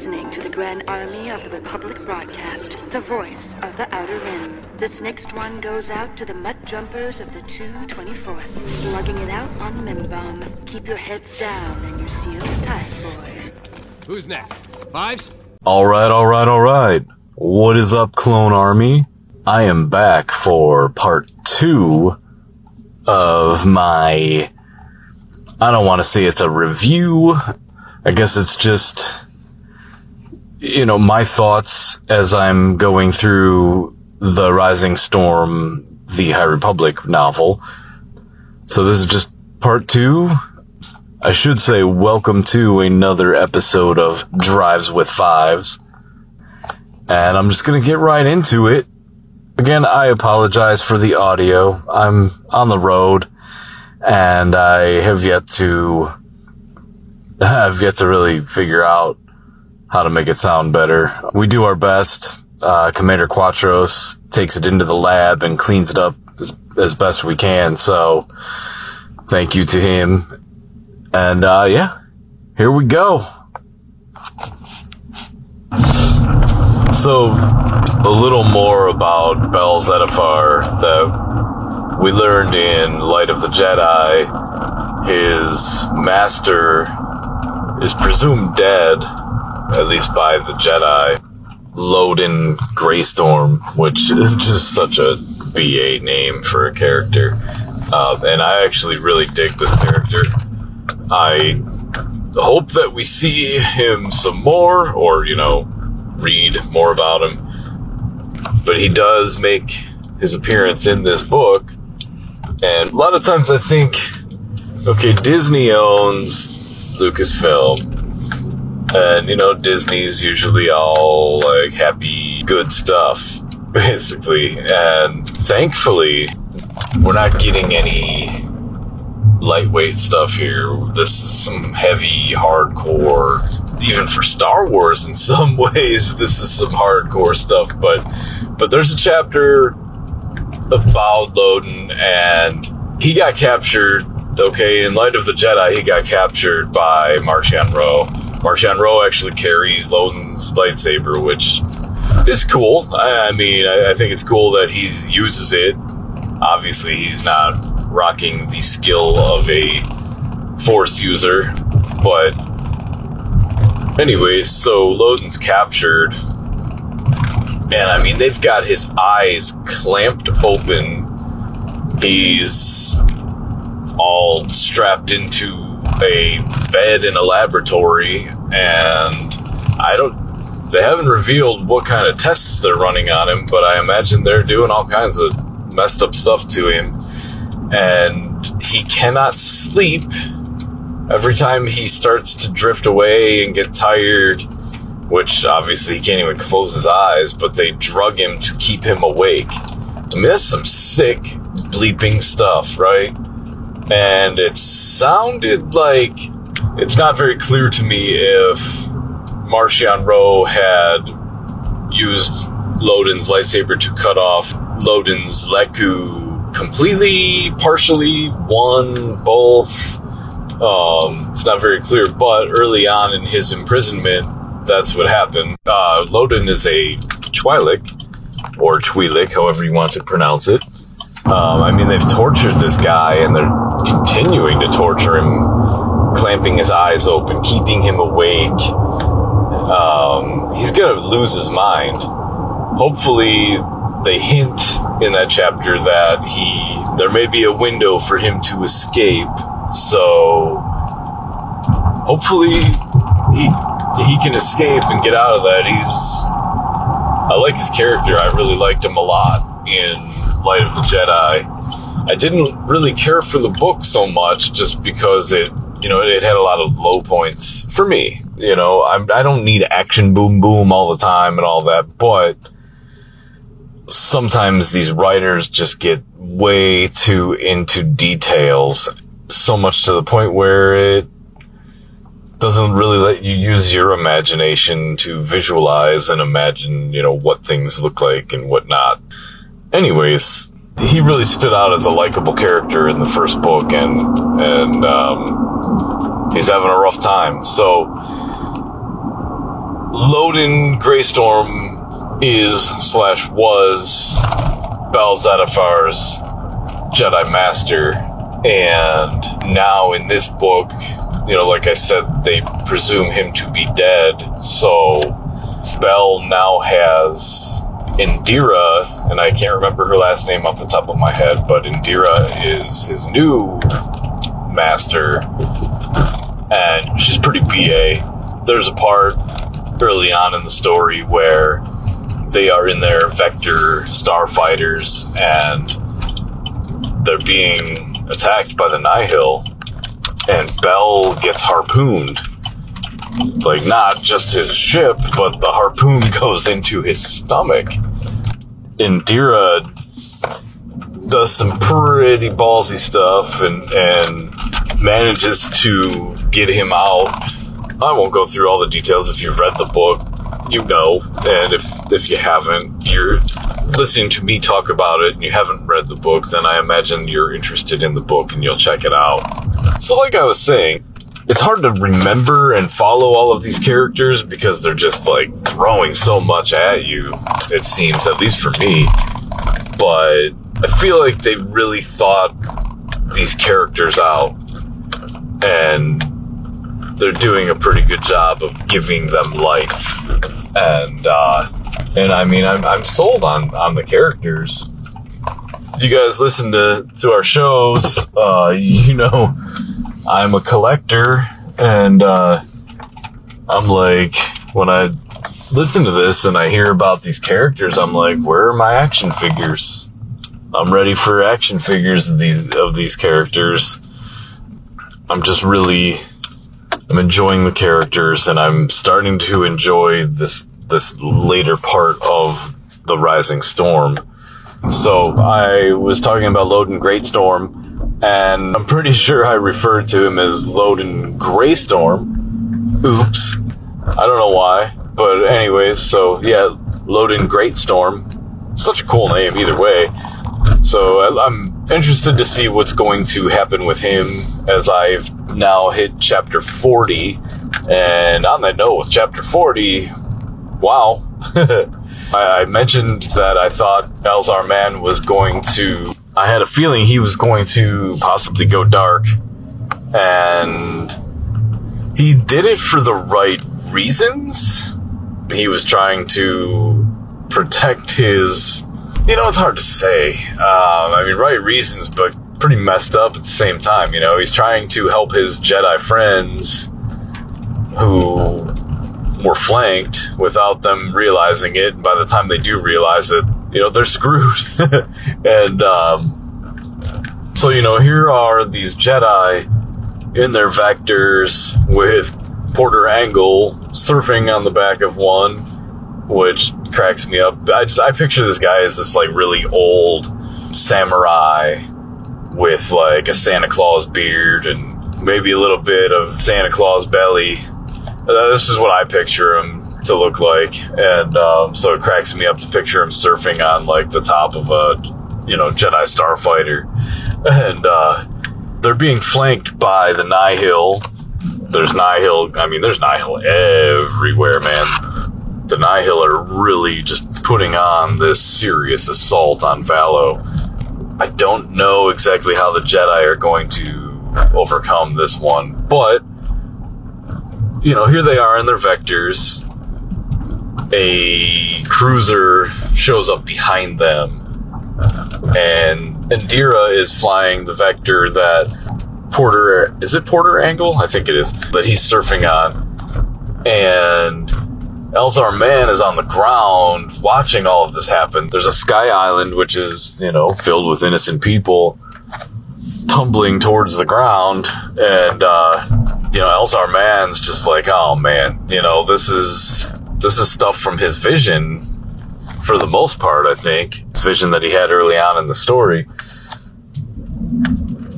listening to the Grand Army of the Republic broadcast, the voice of the Outer Rim. This next one goes out to the mud jumpers of the 224th, slugging it out on Mimban. Keep your heads down and your seals tight, boys. Who's next? Fives? Alright, alright, alright. What is up, Clone Army? I am back for part two of my. I don't want to say it's a review. I guess it's just, you know, my thoughts as I'm going through the Rising Storm, the High Republic novel. So this is just part two. I should say welcome to another episode of Drives with Fives. And I'm just gonna get right into it. Again, I apologize for the audio. I'm on the road and I have yet to have yet to really figure out how to make it sound better. We do our best. Uh, Commander Quatros takes it into the lab and cleans it up as, as best we can. So thank you to him. And, uh, yeah, here we go. So, a little more about Bell Zettifar that we learned in Light of the Jedi. His master is presumed dead, at least by the Jedi. Loden Greystorm, which is just such a BA name for a character. Uh, and I actually really dig this character. I hope that we see him some more, or, you know, read more about him. But he does make his appearance in this book. And a lot of times I think, okay, Disney owns Lucasfilm. And, you know, Disney's usually all like happy, good stuff, basically. And thankfully, we're not getting any lightweight stuff here. This is some heavy, hardcore, even for Star Wars in some ways, this is some hardcore stuff. But, but there's a chapter about Loden and he got captured. Okay, in light of the Jedi, he got captured by Marchion Ro. Marchion Ro actually carries Loden's lightsaber, which is cool. I, I mean, I, I think it's cool that he uses it. Obviously, he's not rocking the skill of a Force user, but anyways, so Loden's captured, and I mean they've got his eyes clamped open. He's all strapped into a bed in a laboratory, and I don't. They haven't revealed what kind of tests they're running on him, but I imagine they're doing all kinds of messed up stuff to him. And he cannot sleep every time he starts to drift away and get tired, which obviously he can't even close his eyes, but they drug him to keep him awake. I mean, that's some sick bleeping stuff, right? And it sounded like it's not very clear to me if Marchion Ro had used Loden's lightsaber to cut off Loden's Leku completely, partially, one, both. Um, it's not very clear, but early on in his imprisonment, that's what happened. Uh, Loden is a Twi'lek, or Twi'lek, however you want to pronounce it. Um, I mean, they've tortured this guy, and they're continuing to torture him, clamping his eyes open, keeping him awake. Um, he's gonna lose his mind. Hopefully, they hint in that chapter that he there may be a window for him to escape. So hopefully he he can escape and get out of that. He's I like his character. I really liked him a lot in Light of the Jedi. I didn't really care for the book so much just because it you know it had a lot of low points for me. You know I'm, I don't need action boom boom all the time and all that, but sometimes these writers just get way too into details, so much to the point where it doesn't really let you use your imagination to visualize and imagine, you know, what things look like and whatnot. Anyways, he really stood out as a likable character in the first book, and and um, he's having a rough time. So Loden Greystorm is slash was Bell Zettifar's Jedi Master, and now in this book, you know, like I said, they presume him to be dead. So Bell now has Indeera, and I can't remember her last name off the top of my head, but Indeera is his new master, and she's pretty BA. There's a part early on in the story where they are in their vector starfighters and they're being attacked by the Nihil, and Bell gets harpooned. Like, not just his ship, but the harpoon goes into his stomach. Indeera does some pretty ballsy stuff and, and manages to get him out. I won't go through all the details if you've read the book, you know, and if if you haven't, you're listening to me talk about it and you haven't read the book, then I imagine you're interested in the book and you'll check it out. So, like I was saying, it's hard to remember and follow all of these characters because they're just like throwing so much at you, it seems, at least for me. But I feel like they really thought these characters out and they're doing a pretty good job of giving them life. And, uh, and I mean, I'm, I'm sold on, on the characters. If you guys listen to, to our shows, uh, you know, I'm a collector and, uh, I'm like, when I listen to this and I hear about these characters, I'm like, where are my action figures? I'm ready for action figures of these, of these characters. I'm just really, I'm enjoying the characters and I'm starting to enjoy this this later part of the Rising Storm. So I was talking about Loden Greatstorm, and I'm pretty sure I referred to him as Loden Greystorm. Oops. I don't know why, but anyways, so yeah, Loden Greatstorm. Such a cool name either way. So I'm interested to see what's going to happen with him as I've now hit chapter 40. And on that note, with chapter 40, wow. I, I mentioned that I thought Elzar Mann was going to. I had a feeling he was going to possibly go dark. And he did it for the right reasons. He was trying to protect his. You know, it's hard to say. Um, I mean, right reasons, but pretty messed up at the same time. You know, he's trying to help his Jedi friends who were flanked without them realizing it. And By the time they do realize it, you know, they're screwed. and um, so, you know, here are these Jedi in their vectors with Porter Engle surfing on the back of one, which cracks me up. I just I picture this guy as this like really old samurai with like a Santa Claus beard and maybe a little bit of Santa Claus belly this is what I picture him to look like, and um, so it cracks me up to picture him surfing on like the top of a you know Jedi starfighter, and uh, they're being flanked by the Nihil. There's Nihil. I mean, there's Nihil everywhere, man. The Nihil are really just putting on this serious assault on Valo. I don't know exactly how the Jedi are going to overcome this one, but you know, here they are in their vectors. A cruiser shows up behind them, and Indeera is flying the vector that Porter is it Porter Engle? I think it is that he's surfing on, and Elzar Mann is on the ground watching all of this happen. There's a sky island which is you know filled with innocent people tumbling towards the ground, and uh, you know Elzar Mann's just like, oh man, you know this is this is stuff from his vision for the most part. I think his vision that he had early on in the story,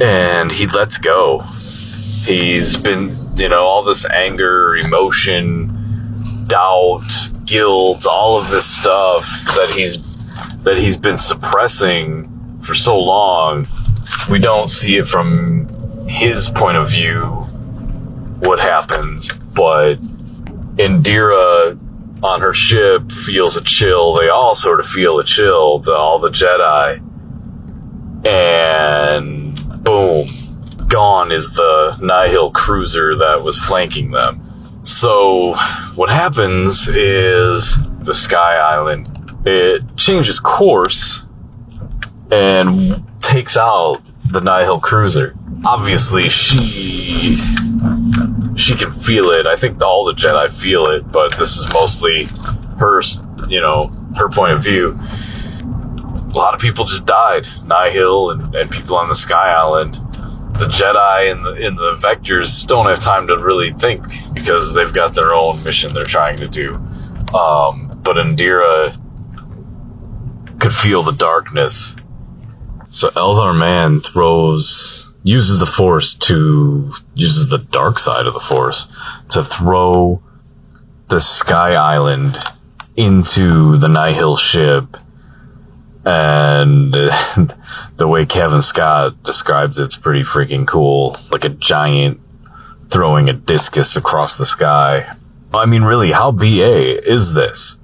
and he lets go. He's been, you know, all this anger, emotion, doubt, guilt, all of this stuff that he's that he's been suppressing for so long we don't see it from his point of view what happens, but Indeera on her ship feels a chill. They all sort of feel a chill, the, all the Jedi. And boom, gone is the Nihil cruiser that was flanking them. So, what happens is the Sky Island, it changes course and takes out the Nihil cruiser. Obviously, she she can feel it. I think all the Jedi feel it, but this is mostly her, you know, her point of view. A lot of people just died. Nihil and, and people on the Sky Island. The Jedi and the in the Vectors don't have time to really think because they've got their own mission they're trying to do. Um, but Indeera could feel the darkness. So Elzar Mann throws uses the force to uses the dark side of the force to throw the sky island into the Nihil ship. And the way Cavan Scott describes it's pretty freaking cool. Like a giant throwing a discus across the sky. I mean really how BA is this?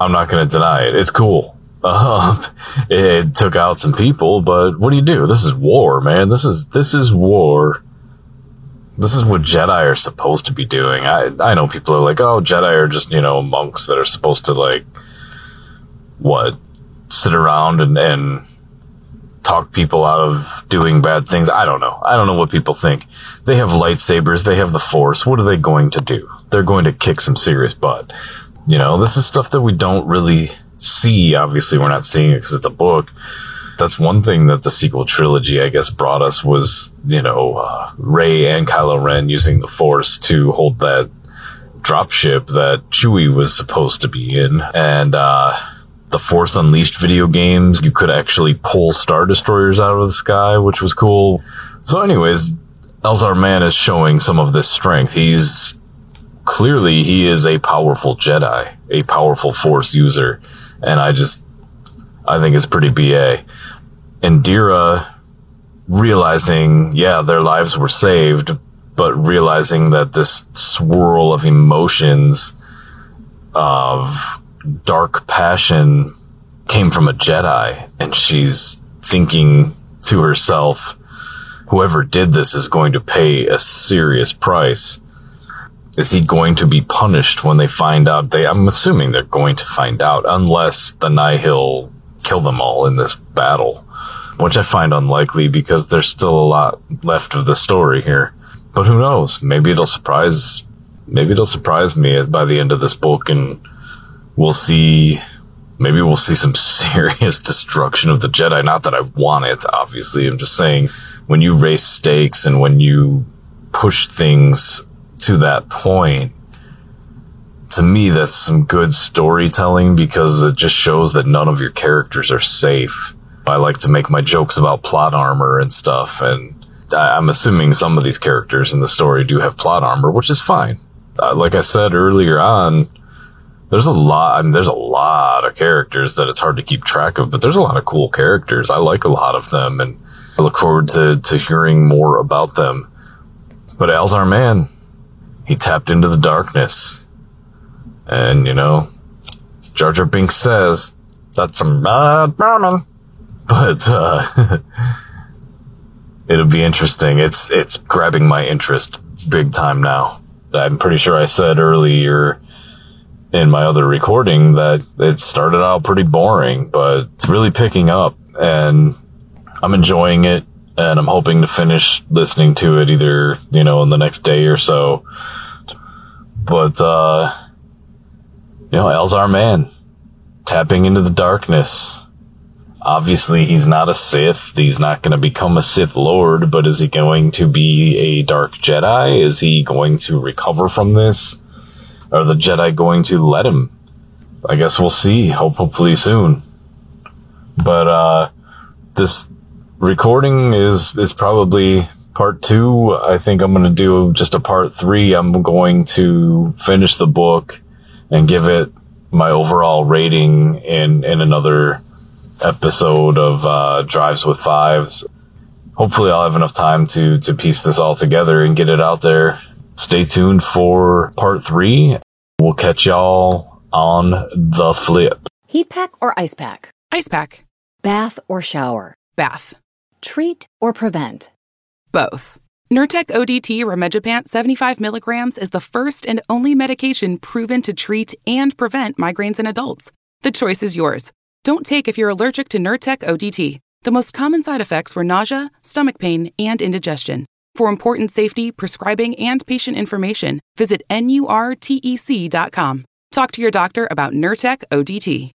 I'm not going to deny it. It's cool um, it took out some people, but what do you do? This is war, man. This is this is war. This is what Jedi are supposed to be doing. I I know people are like, oh, Jedi are just you know monks that are supposed to like what sit around and and talk people out of doing bad things. I don't know. I don't know what people think. They have lightsabers. They have the Force. What are they going to do? They're going to kick some serious butt. You know, this is stuff that we don't really see. Obviously, we're not seeing it because it's a book. That's one thing that the sequel trilogy, I guess, brought us was, you know, uh, Rey and Kylo Ren using the Force to hold that dropship that Chewie was supposed to be in. And, uh, the Force Unleashed video games, you could actually pull Star Destroyers out of the sky, which was cool. So, anyways, Elzar Mann is showing some of this strength. He's clearly he is a powerful Jedi, a powerful Force user and I just I think it's pretty ba. Indeera realizing, yeah, their lives were saved, but realizing that this swirl of emotions of dark passion came from a Jedi, and she's thinking to herself, whoever did this is going to pay a serious price is he going to be punished when they find out? They, I'm assuming they're going to find out, unless the Nihil kill them all in this battle, which I find unlikely because there's still a lot left of the story here. But who knows? Maybe it'll surprise. Maybe it'll surprise me by the end of this book, and we'll see. Maybe we'll see some serious destruction of the Jedi. Not that I want it, obviously. I'm just saying, when you raise stakes and when you push things to that point, to me, that's some good storytelling because it just shows that none of your characters are safe. I like to make my jokes about plot armor and stuff, and I'm assuming some of these characters in the story do have plot armor, which is fine. Uh, like I said earlier on, there's a lot. I mean, there's a lot of characters that it's hard to keep track of, but there's a lot of cool characters. I like a lot of them, and I look forward to to hearing more about them. But Elzar Mann, he tapped into the darkness. And, you know, as Jar Jar Binks says, that's some bad Brahmin. But, uh, it'll be interesting. It's, it's grabbing my interest big time now. I'm pretty sure I said earlier in my other recording that it started out pretty boring, but it's really picking up and I'm enjoying it and I'm hoping to finish listening to it either, you know, in the next day or so. But, uh, you know, Elzar Mann, tapping into the darkness. Obviously, he's not a Sith. He's not going to become a Sith Lord, but is he going to be a Dark Jedi? Is he going to recover from this? Are the Jedi going to let him? I guess we'll see. Hope hopefully soon. But uh, this recording is is probably part two. I think I'm going to do just a part three. I'm going to finish the book and give it my overall rating in in another episode of uh, Drives with Fives. Hopefully, I'll have enough time to to piece this all together and get it out there. Stay tuned for part three. We'll catch y'all on the flip. Heat pack or ice pack? Ice pack. Bath or shower? Bath. Treat or prevent? Both. Nurtec ODT Rimegepant 75 milligrams is the first and only medication proven to treat and prevent migraines in adults. The choice is yours. Don't take if you're allergic to Nurtec ODT. The most common side effects were nausea, stomach pain, and indigestion. For important safety, prescribing, and patient information, visit nurtec.com. Talk to your doctor about Nurtec ODT.